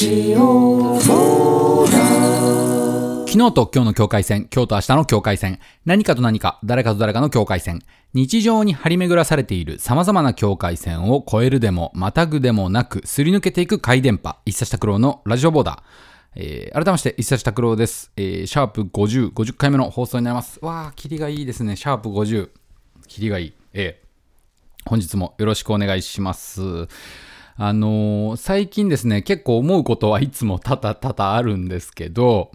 昨日と今日の境界線、今日と明日の境界線、何かと何か、誰かと誰かの境界線、日常に張り巡らされている様々な境界線を越えるでも、またぐでもなく、すり抜けていく回電波、一冊拓郎のラジオボーダー。えー、改めまして、一冊拓郎です。えー、シャープ50、50回目の放送になります。わー、キリがいいですね。シャープ50。キリがいい。えー、本日もよろしくお願いします。あのー最近ですね、結構思うことはいつも多々多々あるんですけど、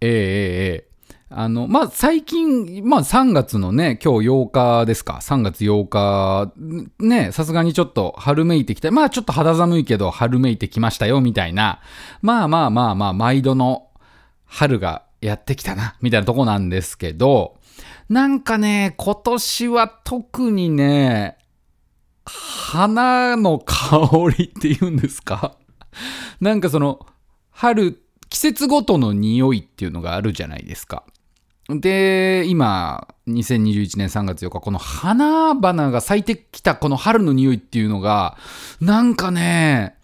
ええええあの、まあ、最近、まあ、3月のね、今日8日ですか。3月8日、ね、さすがにちょっと春めいてきて、まあ、ちょっと肌寒いけど春めいてきましたよ、みたいな。まあまあまあまあ、毎度の春がやってきたな、みたいなとこなんですけど、なんかね、今年は特にね、花の香りっていうんですか？なんかその、春、季節ごとの匂いっていうのがあるじゃないですか。で、今、2021年3月4日、この花々が咲いてきたこの春の匂いっていうのが、なんかね、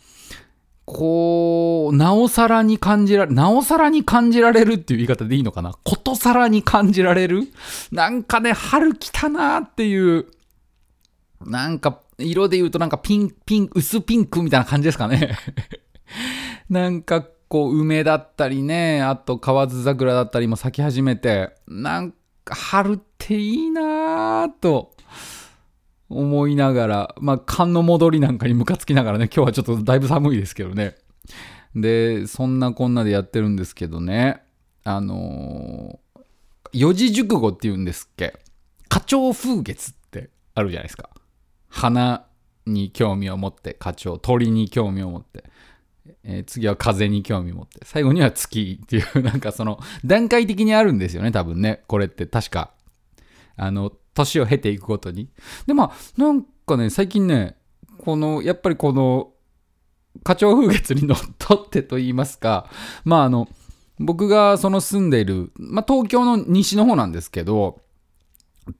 こう、なおさらに感じられ、なおさらに感じられるっていう言い方でいいのかな？ことさらに感じられる？なんかね、春来たなっていう、なんか、色で言うとなんかピン、ピン、薄ピンクみたいな感じですかね。なんかこう、梅だったりね、あと河津桜だったりも咲き始めて、なんか春っていいなぁと思いながら、まあ、寒の戻りなんかにムカつきながらね、今日はちょっとだいぶ寒いですけどね。で、そんなこんなでやってるんですけどね、あのー四字熟語って言うんですっけ？花鳥風月ってあるじゃないですか。花に興味を持って、花鳥、鳥に興味を持って、えー次は風に興味を持って、最後には月っていう、なんかその、段階的にあるんですよね、多分ね。これって確か。あの、年を経ていくごとに。で、まあ、なんかね、最近ね、この、やっぱりこの、花鳥風月にのっとってと言いますか、まああの、僕がその住んでいる、まあ東京の西の方なんですけど、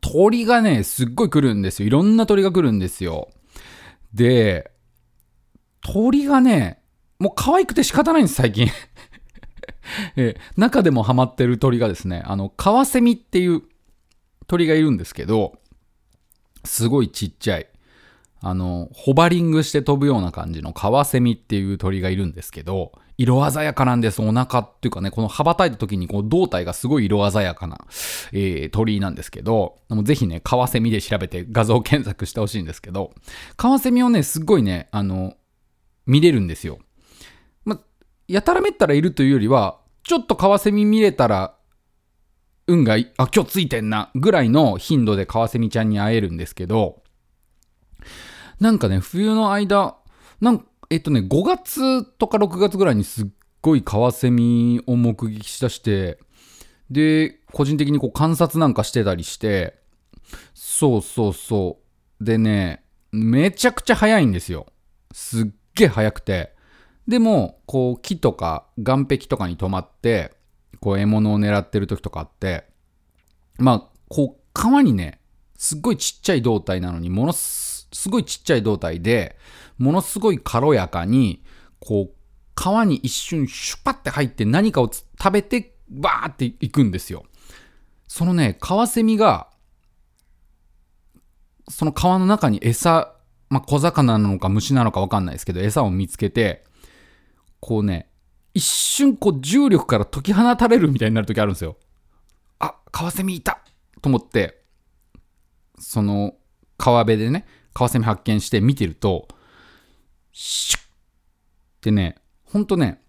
鳥がね、すっごい来るんですよ。いろんな鳥が来るんですよ。で、鳥がね、もう可愛くて仕方ないんです、最近。え中でもハマってる鳥がですね、あの、カワセミっていう鳥がいるんですけど、すごいちっちゃい。あの、ホバリングして飛ぶような感じのカワセミっていう鳥がいるんですけど、色鮮やかなんです。お腹っていうかね、この羽ばたいた時にこう胴体がすごい色鮮やかな、えー鳥なんですけど、もぜひね、カワセミで調べて画像検索してほしいんですけど、カワセミをね、すっごいね、あの、見れるんですよ。ま、やたらめったらいるというよりは、ちょっとカワセミ見れたら、運がい、あ、今日ついてんな、ぐらいの頻度でカワセミちゃんに会えるんですけど、なんかね、冬の間、なんかえっとね、5月とか6月ぐらいにすっごいカワセミを目撃しだして、で、個人的にこう観察なんかしてたりして、そうそうそう。でね、めちゃくちゃ早いんですよ。すっげえ早くて。でも、こう木とか岸壁とかに止まって、こう獲物を狙ってる時とかあって、まあ、こう川にね、すっごいちっちゃい胴体なのに、ものすすごいちっちゃい胴体で、ものすごい軽やかに、こう、川に一瞬シュパって入って何かを食べて、バーっていくんですよ。そのね、カワセミが、その川の中に餌、まあ、小魚なのか虫なのかわかんないですけど、餌を見つけて、こうね、一瞬こう重力から解き放たれるみたいになる時あるんですよ。あ、カワセミいたと思って、その川辺でね、カワセミ発見して見てると、シュッってね、ほんとね、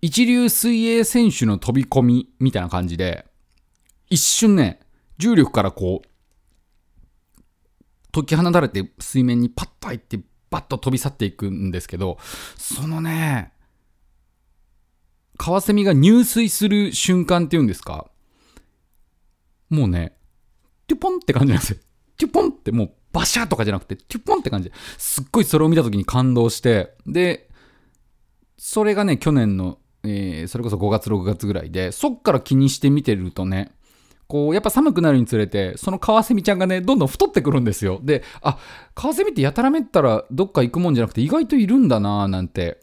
一流水泳選手の飛び込みみたいな感じで、一瞬ね、重力からこう、解き放たれて水面にパッと入って、バッと飛び去っていくんですけど、そのね、カワセミが入水する瞬間っていうんですかもうね、テュポンって感じなんですよ。テュポンってもうバシャとかじゃなくて、テュポンって感じすっごいそれを見た時に感動して、で、それがね、去年の、えーそれこそ5月、6月ぐらいで、そっから気にして見てるとね、こう、やっぱ寒くなるにつれて、そのカワセミちゃんがね、どんどん太ってくるんですよ。で、あ、カワセミってやたらめったらどっか行くもんじゃなくて意外といるんだなぁなんて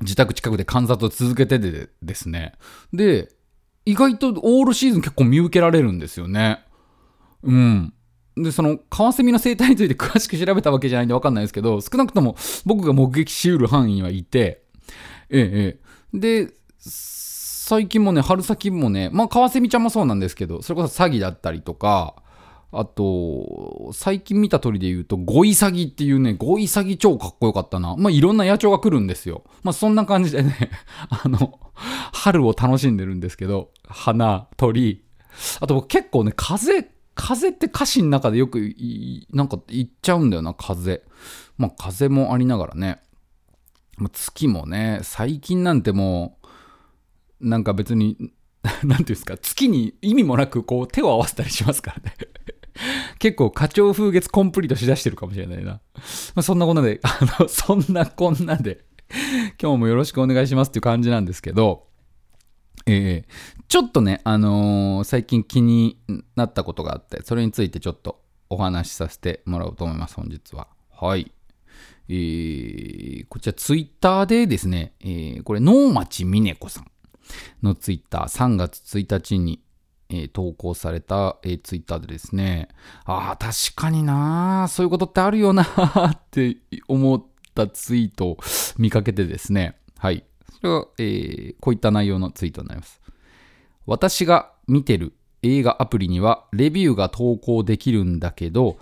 自宅近くで観察を続けててですね。で、意外とオールシーズン結構見受けられるんですよね。うん。で、その、カワセミの生態について詳しく調べたわけじゃないんでわかんないですけど、少なくとも僕が目撃しうる範囲はいて、ええ、ええ。で、最近もね、春先もね、まあ、カワセミちゃんもそうなんですけど、それこそ詐欺だったりとか、あと、最近見た鳥で言うと、ゴイサギっていうね、ゴイサギ超かっこよかったな。まあ、いろんな野鳥が来るんですよ。まあ、そんな感じでね、あの、春を楽しんでるんですけど、花、鳥、あと僕結構ね、風、風って歌詞の中でよくなんか言っちゃうんだよな、風。まあ、風もありながらね。まあ月もね、最近なんてもう、なんか別に、なんていうんですか、月に意味もなくこう手を合わせたりしますからね。結構花鳥風月コンプリートしだしてるかもしれないな。まあ、そんなこんなで、あの、そんなこんなで、今日もよろしくお願いしますっていう感じなんですけど、えーちょっとね、あのー最近気になったことがあって、それについてちょっとお話しさせてもらおうと思います、本日は。はい。えーこちらツイッターでですね、えーこれ、能町みね子さんのツイッター、3月1日に、えー投稿された、えーツイッターでですね、ああ、確かになそういうことってあるよなって思ったツイートを見かけてですね、はい。それは、えーこういった内容のツイートになります。私が見てる映画アプリにはレビューが投稿できるんだけど、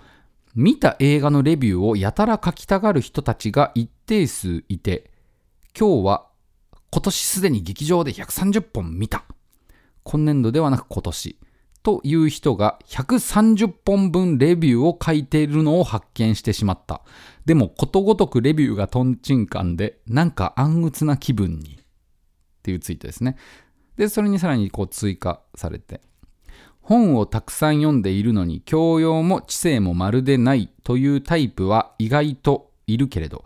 見た映画のレビューをやたら書きたがる人たちが一定数いて、今日は今年すでに劇場で130本見た。今年度ではなく今年。という人が130本分レビューを書いているのを発見してしまった。でもことごとくレビューがトンチンカンで、なんか暗鬱な気分に。っていうツイートですね。で、それにさらにこう追加されて。本をたくさん読んでいるのに教養も知性もまるでないというタイプは意外といるけれど、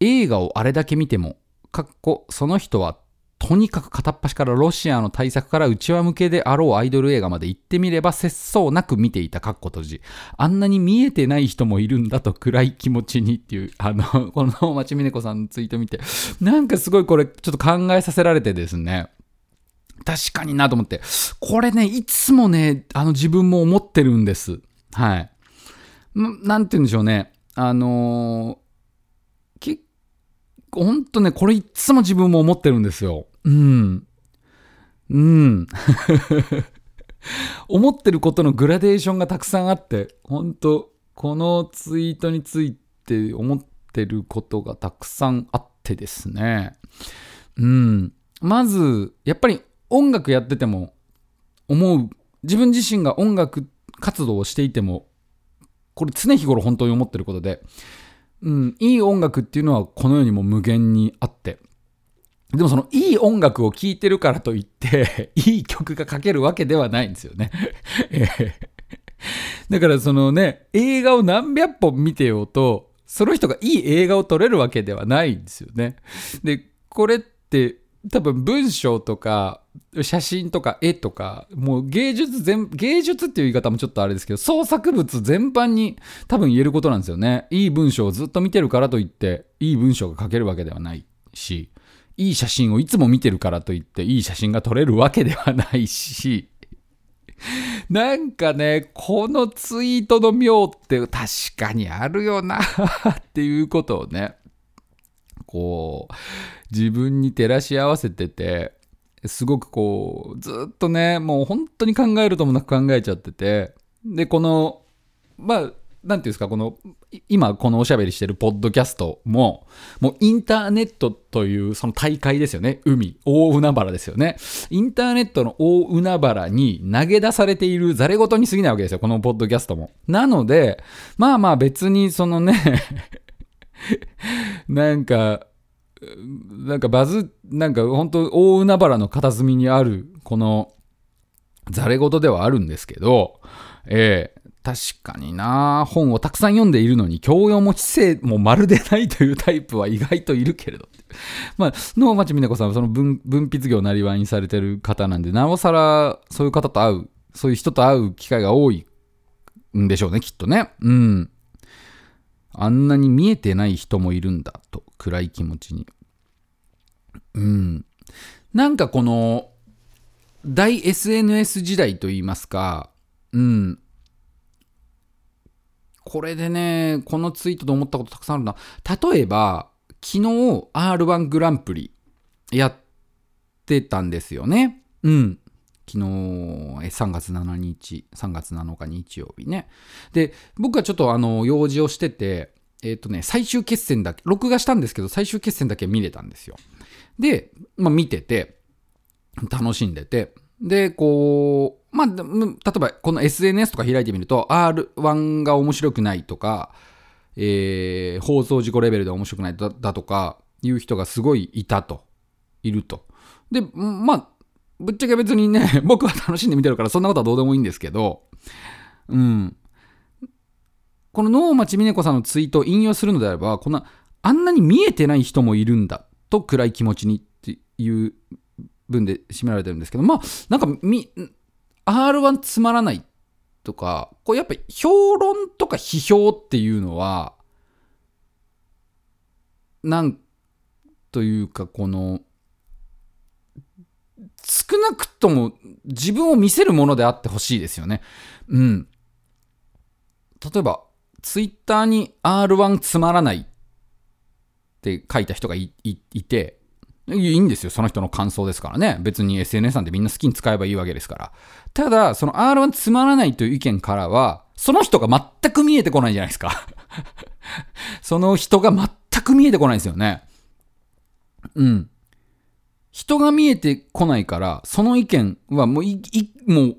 映画をあれだけ見ても、かっこその人はとにかく片っ端からロシアの対策から内輪向けであろうアイドル映画まで行ってみれば節操なく見ていたかっこ閉じ。あんなに見えてない人もいるんだと暗い気持ちにっていう、あの、この町みね子さんのツイート見て、なんかすごいこれちょっと考えさせられてですね。確かになと思って。これね、いつもね、あの自分も思ってるんです。はい。なんて言うんでしょうね。あのー、ほんとね、これいつも自分も思ってるんですよ。うん。うん。思ってることのグラデーションがたくさんあって、本当このツイートについて思ってることがたくさんあってですね。うん。まず、やっぱり音楽やってても思う、自分自身が音楽活動をしていても、これ常日頃本当に思ってることで、うん、いい音楽っていうのはこの世にも無限にあって、でもそのいい音楽を聴いてるからといって、いい曲が書けるわけではないんですよね。だからそのね、映画を何百本見てようと、その人がいい映画を撮れるわけではないんですよね。で、これって多分文章とか写真とか絵とか、もう芸術全、芸術っていう言い方もちょっとあれですけど、創作物全般に多分言えることなんですよね。いい文章をずっと見てるからといって、いい文章が書けるわけではないし、いい写真をいつも見てるからといって、いい写真が撮れるわけではないし、なんかね、このツイートの妙って確かにあるよな っていうことをね、こう、自分に照らし合わせてて、すごくこう、ずっとね、もう本当に考えるともなく考えちゃってて、で、この、まあ、なんていうんですか、この、今このおしゃべりしてるポッドキャストも、もうインターネットというその大海ですよね。海、大海原ですよね。インターネットの大海原に投げ出されているザレ事に過ぎないわけですよ、このポッドキャストも。なので、まあまあ別にそのね、なんか、なんかバズ、なんか本当大海原の片隅にある、この、ザレ事ではあるんですけど、ええ確かにな本をたくさん読んでいるのに教養も知性もまるでないというタイプは意外といるけれど。まあ、能町みね子さんはその文文筆業をなりわいにされてる方なんで、なおさらそういう方と会う、そういう人と会う機会が多いんでしょうね、きっとね。うん。あんなに見えてない人もいるんだと、暗い気持ちに。うん。なんかこの、大 SNS 時代といいますか、うん。これでね、このツイートで思ったことたくさんあるな。例えば、昨日 R1 グランプリやってたんですよね。うん。昨日、3月7日、3月7日日曜日ね。で、僕はちょっとあの、用事をしてて、えっ、とね、最終決戦だけ、録画したんですけど、最終決戦だけ見れたんですよ。で、まあ見てて、楽しんでて、で、こう、まあ、例えばこの SNS とか開いてみると、R1 が面白くないとか、えー放送事故レベルで面白くないだだとか、いう人がすごいいたと、いると。で、まあ、ぶっちゃけ別にね、僕は楽しんで見てるからそんなことはどうでもいいんですけど、うん。この能町みね子さんのツイートを引用するのであれば、こんな、あんなに見えてない人もいるんだ、と暗い気持ちにっていう文で締められてるんですけど、まあ、なんかみ、R1 つまらないとか、こうやっぱり評論とか批評っていうのは、なんというかこの、少なくとも自分を見せるものであってほしいですよね。うん。例えば、ツイッターに R1 つまらないって書いた人がいいいて、いいんですよ。その人の感想ですからね。別に SNS なんてみんな好きに使えばいいわけですから。ただ、その R1 つまらないという意見からは、その人が全く見えてこないじゃないですか。その人が全く見えてこないですよね。うん。人が見えてこないから、その意見はもうい、い、もう、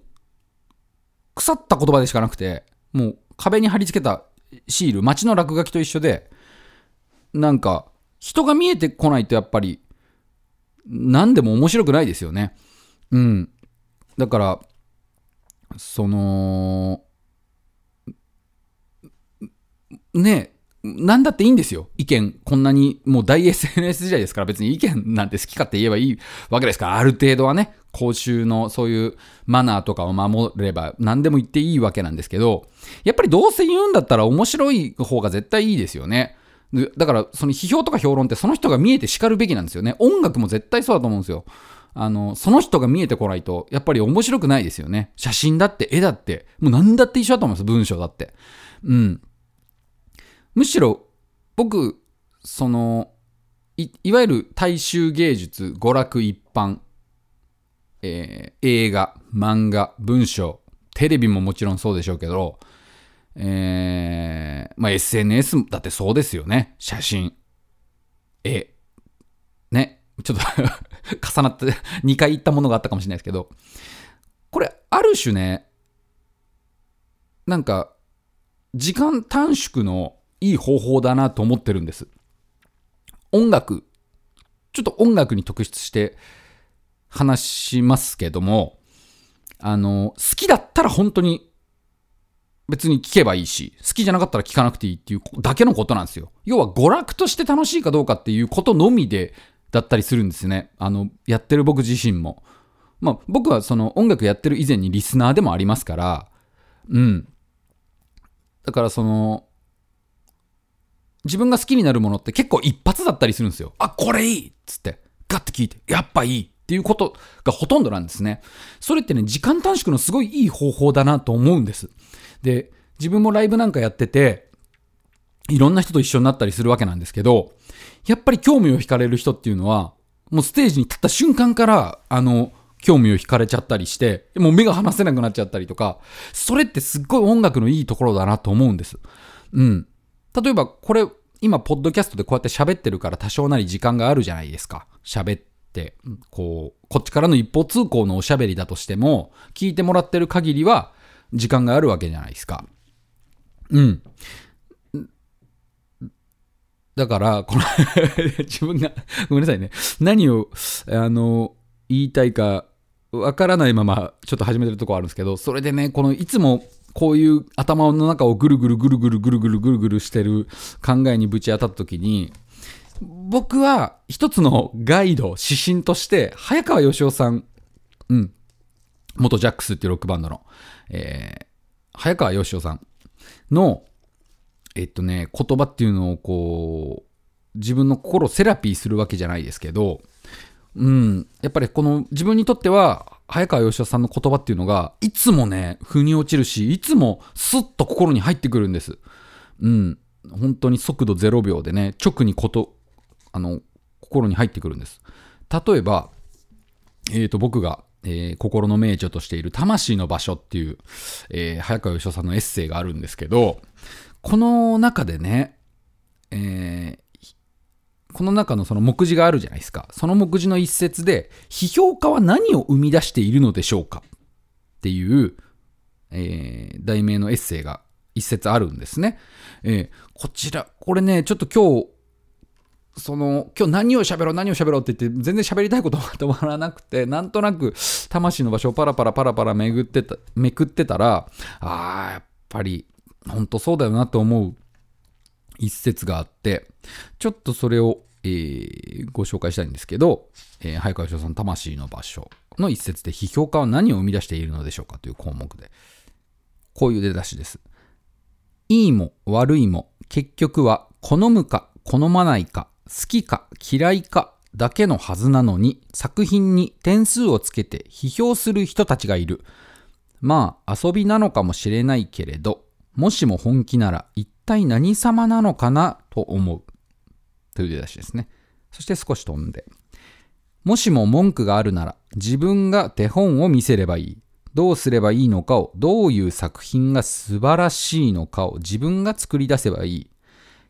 腐った言葉でしかなくて、もう壁に貼り付けたシール、街の落書きと一緒で、なんか、人が見えてこないとやっぱり、何でも面白くないですよね。うん。だから、その、ねなんだっていいんですよ。意見、こんなに、もう大 SNS 時代ですから別に意見なんて好き勝手言えばいいわけですから、ある程度はね、公衆のそういうマナーとかを守れば何でも言っていいわけなんですけど、やっぱりどうせ言うんだったら面白い方が絶対いいですよね。だから、その批評とか評論ってその人が見えて叱るべきなんですよね。音楽も絶対そうだと思うんですよ。あの、その人が見えてこないと、やっぱり面白くないですよね。写真だって、絵だって、もう何だって一緒だと思います、文章だって。うん。むしろ、僕、その、いいわゆる大衆芸術、娯楽一般、えー映画、漫画、文章、テレビももちろんそうでしょうけど、えーまあ、SNS だってそうですよね。写真、絵、ね。ちょっと 重なって2回言ったものがあったかもしれないですけど、これ、ある種ね、なんか、時間短縮のいい方法だなと思ってるんです。音楽、ちょっと音楽に特筆して話しますけども、あの、好きだったら本当に別に聞けばいいし、好きじゃなかったら聞かなくていいっていうだけのことなんですよ。要は娯楽として楽しいかどうかっていうことのみで、だったりするんですね。あの、やってる僕自身も。まあ、僕はその音楽やってる以前にリスナーでもありますから、うん。だからその、自分が好きになるものって結構一発だったりするんですよ。あ、これいいっつって、ガッて聞いて、やっぱいいっていうことがほとんどなんですね。それってね、時間短縮のすごいいい方法だなと思うんです。で、自分もライブなんかやってて、いろんな人と一緒になったりするわけなんですけど、やっぱり興味を惹かれる人っていうのは、もうステージに立った瞬間から、あの、興味を惹かれちゃったりして、もう目が離せなくなっちゃったりとか、それってすっごい音楽のいいところだなと思うんです。うん。例えば、これ、今、ポッドキャストでこうやって喋ってるから多少なり時間があるじゃないですか。喋って、こう、こっちからの一方通行のおしゃべりだとしても、聞いてもらってる限りは、時間があるわけじゃないですか。うん。だから、この 自分が、ごめんなさいね。何を、あの、言いたいか、わからないまま、ちょっと始めてるとこあるんですけど、それでね、この、いつも、こういう頭の中をぐるぐるぐるぐるぐるぐるぐるぐるしてる考えにぶち当たった時に、僕は一つのガイド、指針として、早川義雄さん、うん、元ジャックスっていうロックバンドの、えー早川義雄さんの、えっとね、言葉っていうのをこう、自分の心をセラピーするわけじゃないですけど、うん、やっぱりこの自分にとっては、早川義雄さんの言葉っていうのが、いつもね、腑に落ちるし、いつもスッと心に入ってくるんです。うん、本当に速度0秒でね、直にこと、あの、心に入ってくるんです。例えば、えー、と僕が、えー心の名著としている「魂の場所」っていう、えー早川義雄さんのエッセイがあるんですけどこの中でね、えーこの中のその目次があるじゃないですかその目次の一節で「批評家は何を生み出しているのでしょうか?」っていう、えー題名のエッセイが一節あるんですね、えーこちらこれねちょっと今日その今日何を喋ろう何を喋ろうって言って全然喋りたいことが止まらなくてなんとなく魂の場所をパラパラパラパラ巡ってためくってたらあーやっぱり本当そうだよなと思う一節があってちょっとそれを、えーご紹介したいんですけど、えー早川義雄さん魂の場所の一節で批評家は何を生み出しているのでしょうかという項目でこういう出だしです。いいも悪いも結局は好むか好まないか好きか嫌いかだけのはずなのに作品に点数をつけて批評する人たちがいる。まあ遊びなのかもしれないけれどもしも本気なら一体何様なのかなと思う。という出だしですね。そして少し飛んで。もしも文句があるなら自分が手本を見せればいい。どうすればいいのかを、どういう作品が素晴らしいのかを自分が作り出せばいい。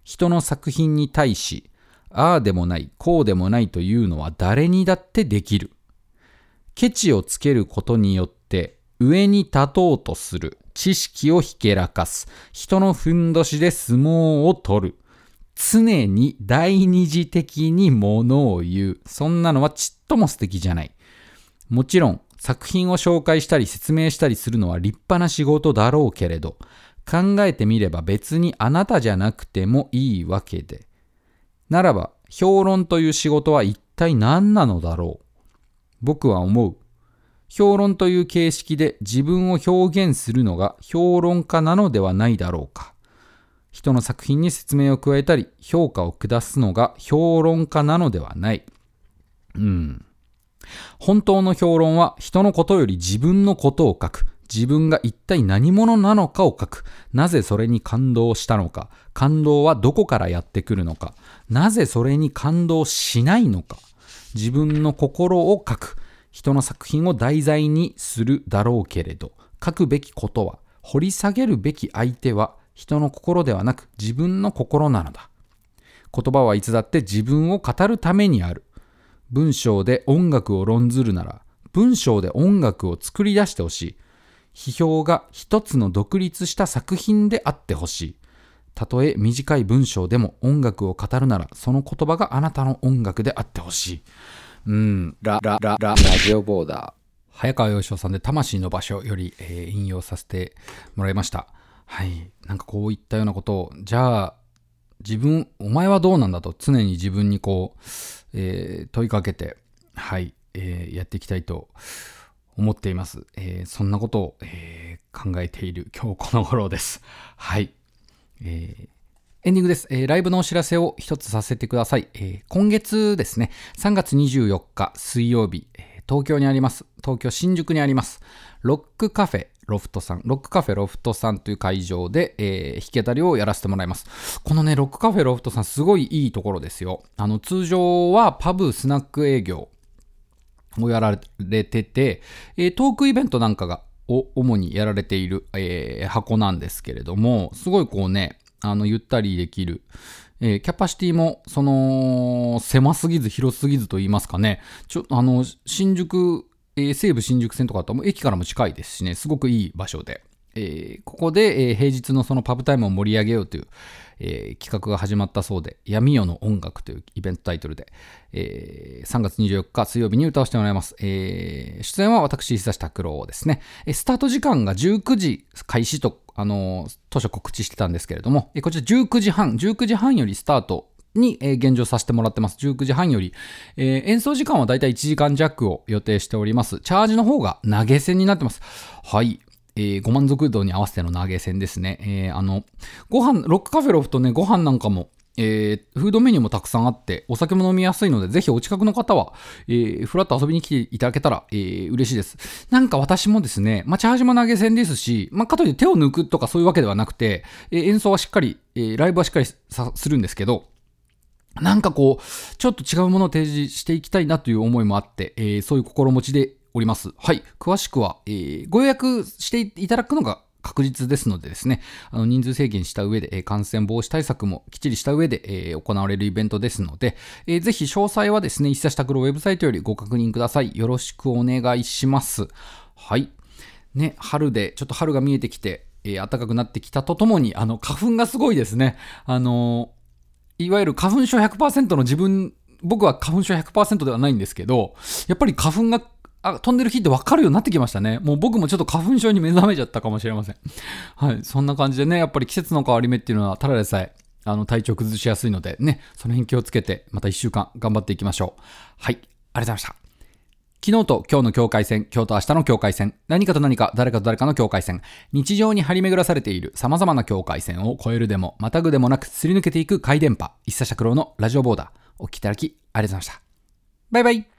人の作品に対し、ああでもない、こうでもないというのは誰にだってできる。ケチをつけることによって上に立とうとする。知識をひけらかす。人のふんどしで相撲を取る。常に第二次的にものを言う。そんなのはちっとも素敵じゃない。もちろん作品を紹介したり説明したりするのは立派な仕事だろうけれど、考えてみれば別にあなたじゃなくてもいいわけで。ならば、評論という仕事は一体何なのだろう？僕は思う。評論という形式で自分を表現するのが評論家なのではないだろうか。人の作品に説明を加えたり、評価を下すのが評論家なのではない。うん。本当の評論は人のことより自分のことを書く。自分が一体何者なのかを書く。なぜそれに感動したのか。感動はどこからやってくるのか。なぜそれに感動しないのか。自分の心を書く。人の作品を題材にするだろうけれど、書くべきことは、掘り下げるべき相手は人の心ではなく自分の心なのだ。言葉はいつだって自分を語るためにある。文章で音楽を論ずるなら、文章で音楽を作り出してほしい。批評が一つの独立した作品であってほしい。たとえ短い文章でも音楽を語るなら、その言葉があなたの音楽であってほしい。うん、ラ、ラ、ラ、ラ、ラジオボーダー。早川洋翔さんで魂の場所より、えー引用させてもらいました。はい。なんかこういったようなことを、じゃあ、自分、お前はどうなんだと常に自分にこう、えー問いかけて、はい、えーやっていきたいと思っています。えーそんなことを、えー考えている今日この頃です。はい。えーエンディングです、えーライブのお知らせを一つさせてください。えー今月ですね、3月24日水曜日、えー東京にあります、東京新宿にあります、ロックカフェロフトさん、ロックカフェロフトさんという会場で、えー弾き語りをやらせてもらいます。このね、ロックカフェロフトさん、すごいいいところですよ。あの、通常はパブ、スナック営業をやられてて、えートークイベントなんかがを主にやられている、えー箱なんですけれども、すごいこうね、あの、ゆったりできる、えーキャパシティも、その、狭すぎず広すぎずと言いますかね、ちょ、あの、新宿、えー西武新宿線とかだと駅からも近いですしね、すごくいい場所で、えーここで、えー平日のそのパブタイムを盛り上げようという、えー企画が始まったそうで、闇夜の音楽というイベントタイトルで、えー3月24日水曜日に歌わせてもらいます。えー出演は私、久志拓郎ですね。えースタート時間が19時開始と、あのー当初告知してたんですけれども、えーこちら19時半、19時半よりスタートに、えー現状させてもらってます。19時半より。えー演奏時間はだいたい1時間弱を予定しております。チャージの方が投げ銭になってます。はい。えーご満足度に合わせての投げ銭ですね。えーあの、ご飯、ロックカフェロフトね、ご飯なんかも、えー、フードメニューもたくさんあって、お酒も飲みやすいので、ぜひお近くの方は、えー、ふらっと遊びに来ていただけたら、えー、嬉しいです。なんか私もですね、まあ、茶橋島投げ銭ですし、まあ、かといって手を抜くとかそういうわけではなくて、えー演奏はしっかり、えーライブはしっかりさするんですけど、なんかこう、ちょっと違うものを提示していきたいなという思いもあって、えーそういう心持ちでおります。はい。詳しくは、えーご予約していただくのが確実ですのでですね、あの人数制限した上で、えー感染防止対策もきっちりした上で、えー行われるイベントですので、えーぜひ詳細はですね、一冊拓郎ウェブサイトよりご確認ください。よろしくお願いします。はい。ね、春で、ちょっと春が見えてきて、えー暖かくなってきたとともに、あの、花粉がすごいですね。あのいわゆる花粉症100%の自分、僕は花粉症100%ではないんですけど、やっぱり花粉があ飛んでる日って分かるようになってきましたね。もう僕もちょっと花粉症に目覚めちゃったかもしれません。はい。そんな感じでね、やっぱり季節の変わり目っていうのは、ただでさえ、あの、体調崩しやすいのでね、その辺気をつけて、また一週間頑張っていきましょう。はい。ありがとうございました。昨日と今日の境界線、今日と明日の境界線、何かと何か、誰かと誰かの境界線、日常に張り巡らされている様々な境界線を越えるでも、またぐでもなく、すり抜けていく回電波、一茶尺郎のラジオボーダー、お聞きいただき、ありがとうございました。バイバイ